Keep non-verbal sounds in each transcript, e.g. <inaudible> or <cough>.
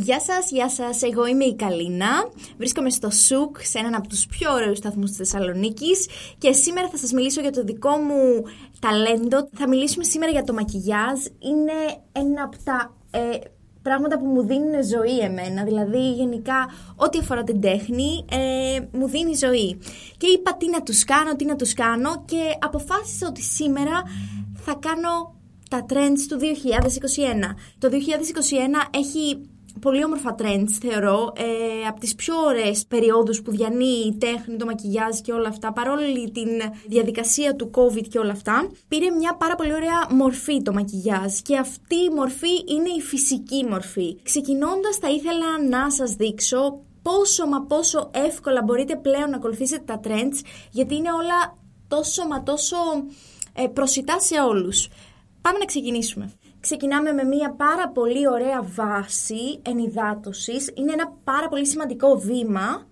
Γεια σας, γεια σας. Εγώ είμαι η Καλίνα. Βρίσκομαι στο ΣΟΚ, σε έναν από τους πιο ωραίους σταθμούς της Θεσσαλονίκης και σήμερα θα σας μιλήσω για το δικό μου ταλέντο. Θα μιλήσουμε σήμερα για το μακιγιάζ. Είναι ένα από τα ε, πράγματα που μου δίνουν ζωή εμένα. Δηλαδή, γενικά, ό,τι αφορά την τέχνη, ε, μου δίνει ζωή. Και είπα τι να τους κάνω, τι να τους κάνω και αποφάσισα ότι σήμερα θα κάνω τα trends του 2021. Το 2021 έχει πολύ όμορφα trends θεωρώ, ε, από τις πιο ωραίες περιόδους που διανύει η τέχνη, το μακιγιάζ και όλα αυτά, παρόλη την διαδικασία του COVID και όλα αυτά, πήρε μια πάρα πολύ ωραία μορφή το μακιγιάζ και αυτή η μορφή είναι η φυσική μορφή. Ξεκινώντας θα ήθελα να σας δείξω πόσο μα πόσο εύκολα μπορείτε πλέον να ακολουθήσετε τα trends, γιατί είναι όλα τόσο μα τόσο ε, προσιτά σε όλους. Πάμε να ξεκινήσουμε. Ξεκινάμε με μια πάρα πολύ ωραία βάση ενυδάτωσης. Είναι ένα πάρα πολύ σημαντικό βήμα.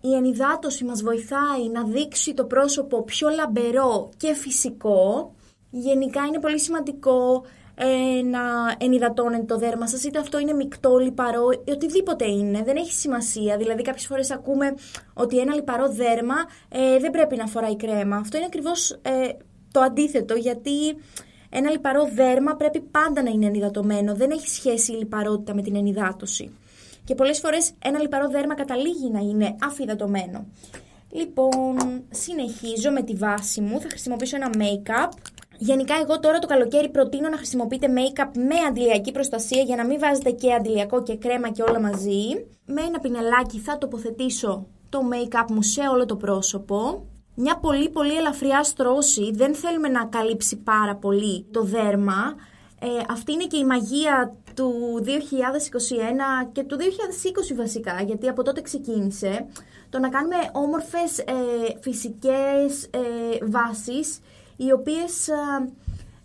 Η ενυδάτωση μας βοηθάει να δείξει το πρόσωπο πιο λαμπερό και φυσικό. Γενικά είναι πολύ σημαντικό ε, να ενυδατώνετε το δέρμα σας, είτε αυτό είναι μεικτό, λιπαρό, ή οτιδήποτε είναι, δεν έχει σημασία. Δηλαδή κάποιες φορές ακούμε ότι ένα λιπαρό δέρμα ε, δεν πρέπει να φοράει κρέμα. Αυτό είναι ακριβώς ε, το αντίθετο, γιατί ένα λιπαρό δέρμα πρέπει πάντα να είναι ενυδατωμένο. Δεν έχει σχέση η λιπαρότητα με την ενυδάτωση. Και πολλές φορές ένα λιπαρό δέρμα καταλήγει να είναι αφυδατωμένο. Λοιπόν, συνεχίζω με τη βάση μου. Θα χρησιμοποιήσω ένα make-up. Γενικά εγώ τώρα το καλοκαίρι προτείνω να χρησιμοποιείτε make-up με αντιλιακή προστασία για να μην βάζετε και αντιλιακό και κρέμα και όλα μαζί. Με ένα πινελάκι θα τοποθετήσω το make-up μου σε όλο το πρόσωπο μια πολύ πολύ ελαφριά στρώση, δεν θέλουμε να καλύψει πάρα πολύ το δέρμα. Ε, αυτή είναι και η μαγεία του 2021 και του 2020 βασικά, γιατί από τότε ξεκίνησε το να κάνουμε όμορφες ε, φυσικές ε, βάσεις, οι οποίες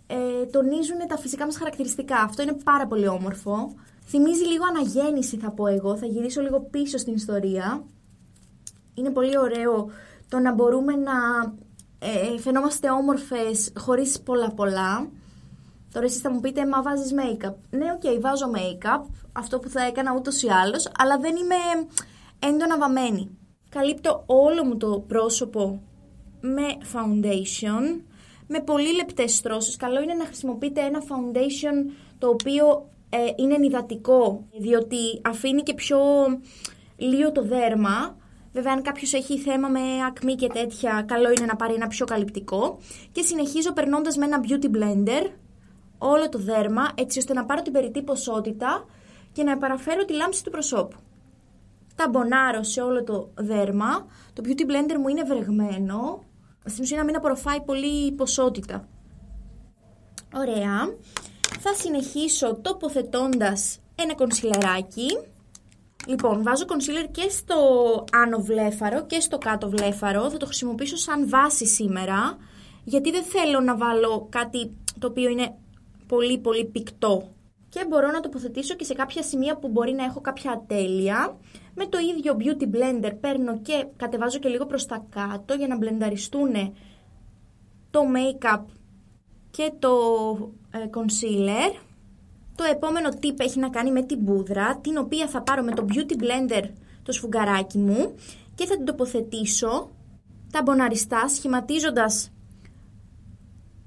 ε, τονίζουν τα φυσικά μας χαρακτηριστικά. Αυτό είναι πάρα πολύ όμορφο. Θυμίζει λίγο αναγέννηση θα πω εγώ, θα γυρίσω λίγο πίσω στην ιστορία. Είναι πολύ ωραίο το να μπορούμε να ε, φαινόμαστε όμορφες χωρίς πολλά πολλά. Τώρα εσείς θα μου πείτε, μα βάζεις make-up. Ναι, ok, okay, βάζω make-up, αυτό που θα έκανα ούτως ή άλλως, αλλά δεν είμαι έντονα βαμμένη. Καλύπτω όλο μου το πρόσωπο με foundation, με πολύ λεπτές στρώσεις. Καλό είναι να χρησιμοποιείτε ένα foundation το οποίο ε, είναι ενυδατικό, διότι αφήνει και πιο λίγο το δέρμα, Βέβαια, αν κάποιος έχει θέμα με ακμή και τέτοια, καλό είναι να πάρει ένα πιο καλυπτικό. Και συνεχίζω περνώντας με ένα beauty blender όλο το δέρμα, έτσι ώστε να πάρω την περιττή ποσότητα και να επαραφέρω τη λάμψη του προσώπου. Τα μπονάρω σε όλο το δέρμα. Το beauty blender μου είναι βρεγμένο. Στην ουσία να μην απορροφάει πολύ ποσότητα. Ωραία. Θα συνεχίσω τοποθετώντας ένα κονσιλεράκι Λοιπόν, βάζω concealer και στο άνω βλέφαρο και στο κάτω βλέφαρο. Θα το χρησιμοποιήσω σαν βάση σήμερα, γιατί δεν θέλω να βάλω κάτι το οποίο είναι πολύ πολύ πικτό. Και μπορώ να τοποθετήσω και σε κάποια σημεία που μπορεί να έχω κάποια ατέλεια. Με το ίδιο beauty blender παίρνω και κατεβάζω και λίγο προς τα κάτω για να μπλενταριστούν το make-up και το ε, concealer. Το επόμενο tip έχει να κάνει με την πούδρα, την οποία θα πάρω με το Beauty Blender το σφουγγαράκι μου και θα την τοποθετήσω τα μποναριστά σχηματίζοντας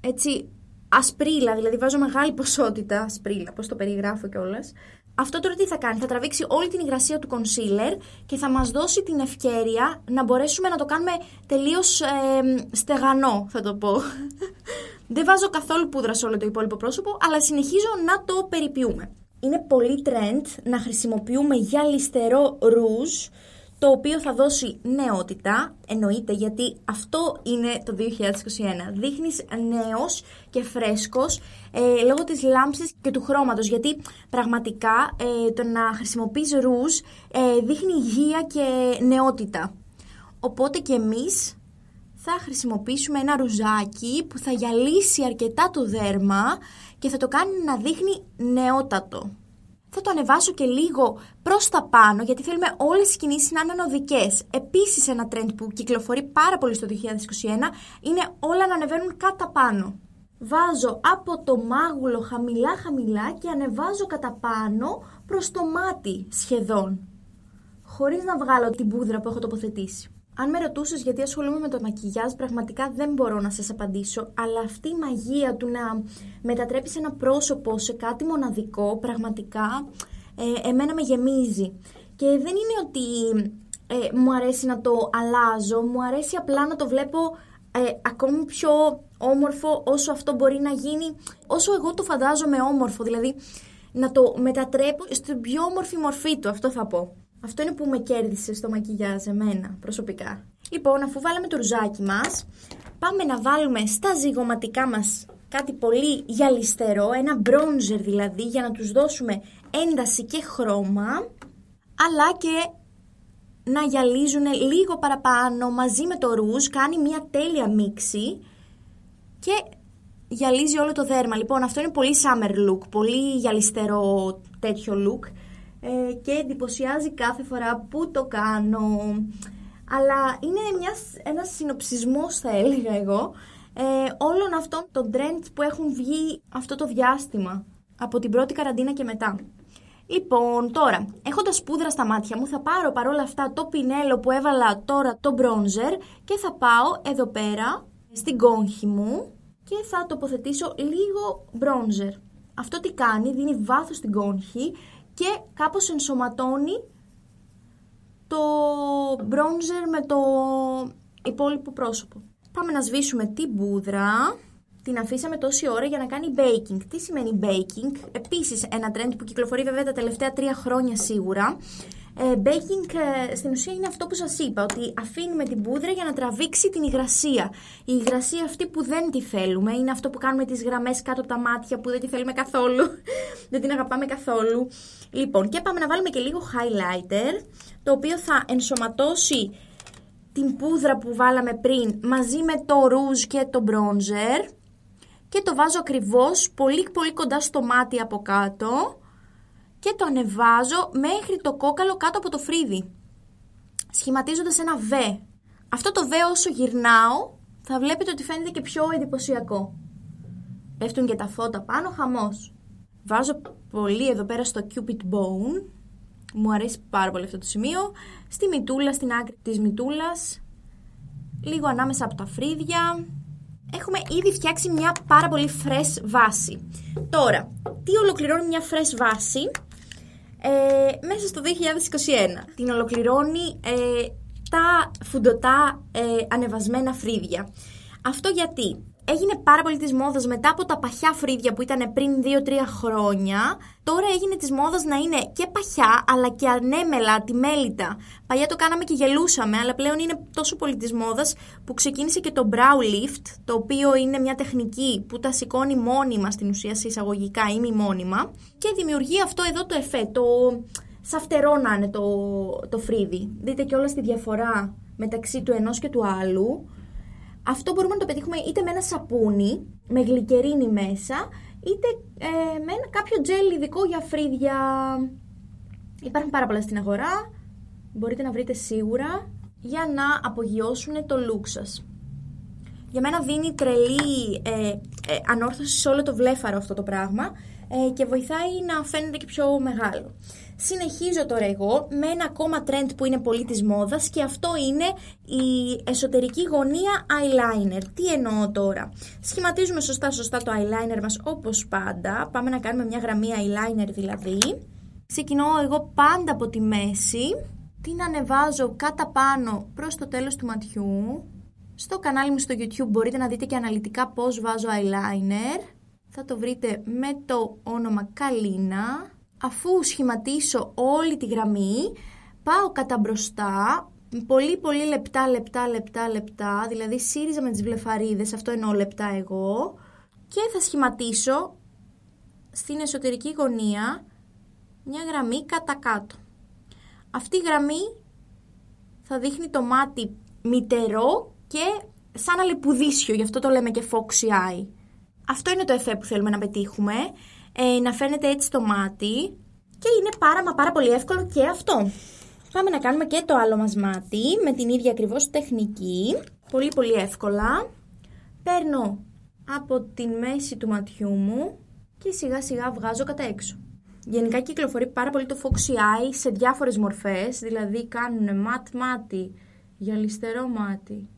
έτσι ασπρίλα, δηλαδή βάζω μεγάλη ποσότητα ασπρίλα, πώς το περιγράφω κιόλας. Αυτό τώρα τι θα κάνει, θα τραβήξει όλη την υγρασία του concealer και θα μας δώσει την ευκαιρία να μπορέσουμε να το κάνουμε τελείως στεγανό, θα το πω. Δεν βάζω καθόλου πούδρα σε όλο το υπόλοιπο πρόσωπο, αλλά συνεχίζω να το περιποιούμε. Είναι πολύ trend να χρησιμοποιούμε γυαλιστερό ρούζ, το οποίο θα δώσει νεότητα, εννοείται γιατί αυτό είναι το 2021. Δείχνεις νέος και φρέσκος ε, λόγω της λάμψης και του χρώματος, γιατί πραγματικά ε, το να χρησιμοποιείς ρούζ ε, δείχνει υγεία και νεότητα. Οπότε και εμείς θα χρησιμοποιήσουμε ένα ρουζάκι που θα γυαλίσει αρκετά το δέρμα και θα το κάνει να δείχνει νεότατο. Θα το ανεβάσω και λίγο προς τα πάνω γιατί θέλουμε όλες οι κινήσεις να είναι ανωδικές. Επίσης ένα trend που κυκλοφορεί πάρα πολύ στο 2021 είναι όλα να ανεβαίνουν κατά πάνω. βάζω από το μάγουλο χαμηλά χαμηλά και ανεβάζω κατά πάνω προς το μάτι σχεδόν. Χωρίς να βγάλω την πούδρα που έχω τοποθετήσει. Αν με ρωτούσες γιατί ασχολούμαι με το μακιγιάζ, πραγματικά δεν μπορώ να σας απαντήσω. Αλλά αυτή η μαγεία του να μετατρέπεις ένα πρόσωπο σε κάτι μοναδικό, πραγματικά ε, εμένα με γεμίζει. Και δεν είναι ότι ε, μου αρέσει να το αλλάζω, μου αρέσει απλά να το βλέπω ε, ακόμη πιο όμορφο όσο αυτό μπορεί να γίνει, όσο εγώ το φαντάζομαι όμορφο, δηλαδή να το μετατρέπω στην πιο όμορφη μορφή του, αυτό θα πω. Αυτό είναι που με κέρδισε στο μακιγιάζ εμένα προσωπικά. Λοιπόν, αφού βάλαμε το ρουζάκι μας, πάμε να βάλουμε στα ζυγωματικά μας κάτι πολύ γυαλιστερό, ένα μπρόντζερ δηλαδή, για να τους δώσουμε ένταση και χρώμα, αλλά και να γυαλίζουν λίγο παραπάνω μαζί με το ρούζ, κάνει μια τέλεια μίξη και γυαλίζει όλο το δέρμα. Λοιπόν, αυτό είναι πολύ summer look, πολύ γυαλιστερό τέτοιο look ε, και εντυπωσιάζει κάθε φορά που το κάνω. Αλλά είναι μιας, ένας συνοψισμός θα έλεγα εγώ ε, όλων αυτών των trends που έχουν βγει αυτό το διάστημα από την πρώτη καραντίνα και μετά. Λοιπόν, τώρα, έχοντας πούδρα στα μάτια μου, θα πάρω παρόλα αυτά το πινέλο που έβαλα τώρα το bronzer και θα πάω εδώ πέρα στην κόγχη μου και θα τοποθετήσω λίγο bronzer. Αυτό τι κάνει, δίνει βάθος στην κόγχη και κάπως ενσωματώνει το bronzer με το υπόλοιπο πρόσωπο. Πάμε να σβήσουμε την πούδρα. Την αφήσαμε τόση ώρα για να κάνει baking. Τι σημαίνει baking? Επίσης ένα trend που κυκλοφορεί βέβαια τα τελευταία τρία χρόνια σίγουρα. Ε, baking ε, στην ουσία είναι αυτό που σας είπα, ότι αφήνουμε την πούδρα για να τραβήξει την υγρασία. Η υγρασία αυτή που δεν τη θέλουμε, είναι αυτό που κάνουμε τις γραμμές κάτω από τα μάτια που δεν τη θέλουμε καθόλου, <laughs> δεν την αγαπάμε καθόλου. Λοιπόν, και πάμε να βάλουμε και λίγο highlighter, το οποίο θα ενσωματώσει την πούδρα που βάλαμε πριν μαζί με το ρούζ και το bronzer και το βάζω ακριβώς πολύ πολύ κοντά στο μάτι από κάτω και το ανεβάζω μέχρι το κόκαλο κάτω από το φρύδι, σχηματίζοντας ένα V. Αυτό το V όσο γυρνάω θα βλέπετε ότι φαίνεται και πιο εντυπωσιακό. Πέφτουν και τα φώτα πάνω, χαμός. Βάζω πολύ εδώ πέρα στο Cupid Bone. Μου αρέσει πάρα πολύ αυτό το σημείο. Στη μητούλα, στην άκρη της μητούλας. Λίγο ανάμεσα από τα φρύδια. Έχουμε ήδη φτιάξει μια πάρα πολύ fresh βάση. Τώρα, τι ολοκληρώνει μια fresh βάση; Ε, μέσα στο 2021. Την ολοκληρώνει ε, τα φουντοτά ε, ανεβασμένα φρύδια. Αυτό γιατί; Έγινε πάρα πολύ της μόδας μετά από τα παχιά φρύδια που ήταν πριν 2-3 χρόνια. Τώρα έγινε της μόδας να είναι και παχιά αλλά και ανέμελα, τη μέλιτα. Παλιά το κάναμε και γελούσαμε, αλλά πλέον είναι τόσο πολύ της μόδας που ξεκίνησε και το brow lift, το οποίο είναι μια τεχνική που τα σηκώνει μόνιμα στην ουσία σε εισαγωγικά ή μη μόνιμα. Και δημιουργεί αυτό εδώ το εφέ, το σαν φτερό να είναι το, το φρύδι. Δείτε και όλα στη διαφορά μεταξύ του ενός και του άλλου. Αυτό μπορούμε να το πετύχουμε είτε με ένα σαπούνι, με γλυκερίνη μέσα, είτε ε, με ένα κάποιο τζέλ ειδικό για φρύδια. Υπάρχουν πάρα πολλά στην αγορά, μπορείτε να βρείτε σίγουρα, για να απογειώσουν το look σας. Για μένα δίνει τρελή ε, ε, ανόρθωση σε όλο το βλέφαρο αυτό το πράγμα ε, και βοηθάει να φαίνεται και πιο μεγάλο. Συνεχίζω τώρα εγώ με ένα ακόμα trend που είναι πολύ της μόδας και αυτό είναι η εσωτερική γωνία eyeliner. Τι εννοώ τώρα; Σχηματίζουμε σωστά σωστά το eyeliner μας όπως πάντα. Πάμε να κάνουμε μια γραμμή eyeliner δηλαδή. Ξεκινώ εγώ πάντα από τη μέση. Την ανεβάζω κατά πάνω προς το τέλος του ματιού. Στο κανάλι μου στο YouTube μπορείτε να δείτε και αναλυτικά πώς βάζω eyeliner. Θα το βρείτε με το όνομα Καλίνα αφού σχηματίσω όλη τη γραμμή, πάω κατά μπροστά, πολύ πολύ λεπτά, λεπτά, λεπτά, λεπτά, δηλαδή σύριζα με τις βλεφαρίδες, αυτό εννοώ λεπτά εγώ, και θα σχηματίσω στην εσωτερική γωνία μια γραμμή κατά κάτω. Αυτή η γραμμή θα δείχνει το μάτι μητερό και σαν αλεπουδίσιο, γι' αυτό το λέμε και foxy eye. Αυτό είναι το εφέ που θέλουμε να πετύχουμε ε, να φαίνεται έτσι το μάτι και είναι πάρα μα πάρα πολύ εύκολο και αυτό. Πάμε να κάνουμε και το άλλο μας μάτι με την ίδια ακριβώς τεχνική. Πολύ πολύ εύκολα. Παίρνω από τη μέση του ματιού μου και σιγά σιγά βγάζω κατά έξω. Γενικά κυκλοφορεί πάρα πολύ το Foxy Eye σε διάφορες μορφές, δηλαδή κάνουν ματ μάτι, γυαλιστερό μάτι,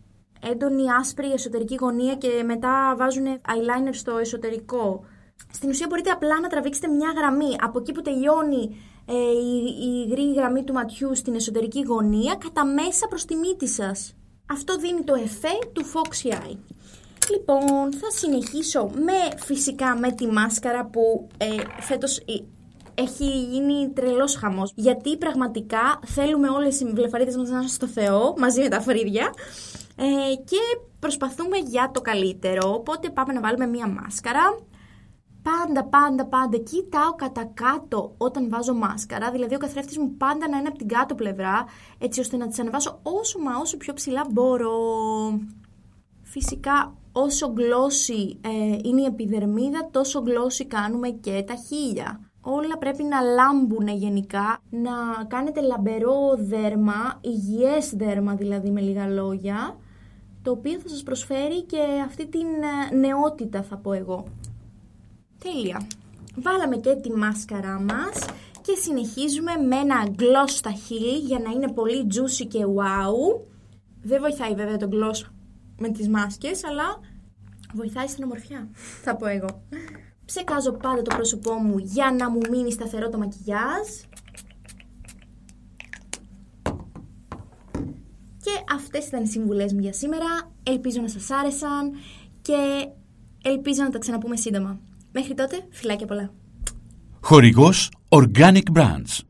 έντονη άσπρη εσωτερική γωνία και μετά βάζουν eyeliner στο εσωτερικό. Στην ουσία μπορείτε απλά να τραβήξετε μια γραμμή από εκεί που τελειώνει ε, η, η γρή γραμμή του ματιού στην εσωτερική γωνία κατά μέσα προς τη μύτη σας. Αυτό δίνει το εφέ του Foxy Eye. Λοιπόν, θα συνεχίσω με φυσικά με τη μάσκαρα που ε, φέτος ε, έχει γίνει τρελός χαμός. Γιατί πραγματικά θέλουμε όλες οι βλεφαρίδες μας να είναι στο Θεό, μαζί με τα φρύδια. Ε, και προσπαθούμε για το καλύτερο, οπότε πάμε να βάλουμε μία μάσκαρα. Πάντα, πάντα, πάντα κοιτάω κατά κάτω όταν βάζω μάσκαρα, δηλαδή ο καθρέφτης μου πάντα να είναι από την κάτω πλευρά, έτσι ώστε να τις ανεβάσω όσο μα όσο πιο ψηλά μπορώ. Φυσικά όσο γλώσσι ε, είναι η επιδερμίδα, τόσο γλώσσι κάνουμε και τα χείλια. Όλα πρέπει να λάμπουν γενικά, να κάνετε λαμπερό δέρμα, υγιές δέρμα δηλαδή με λίγα λόγια, το οποίο θα σας προσφέρει και αυτή την ε, νεότητα θα πω εγώ. Τέλεια. Βάλαμε και τη μάσκαρά μας και συνεχίζουμε με ένα gloss στα χείλη για να είναι πολύ juicy και wow. Δεν βοηθάει βέβαια το gloss με τις μάσκες, αλλά βοηθάει στην ομορφιά, θα πω εγώ. Ψεκάζω πάντα το πρόσωπό μου για να μου μείνει σταθερό το μακιγιάζ. Και αυτές ήταν οι συμβουλές μου για σήμερα. Ελπίζω να σας άρεσαν και ελπίζω να τα ξαναπούμε σύντομα. Μέχρι τότε, φιλάκια πολλά. Χορηγός Organic Brands.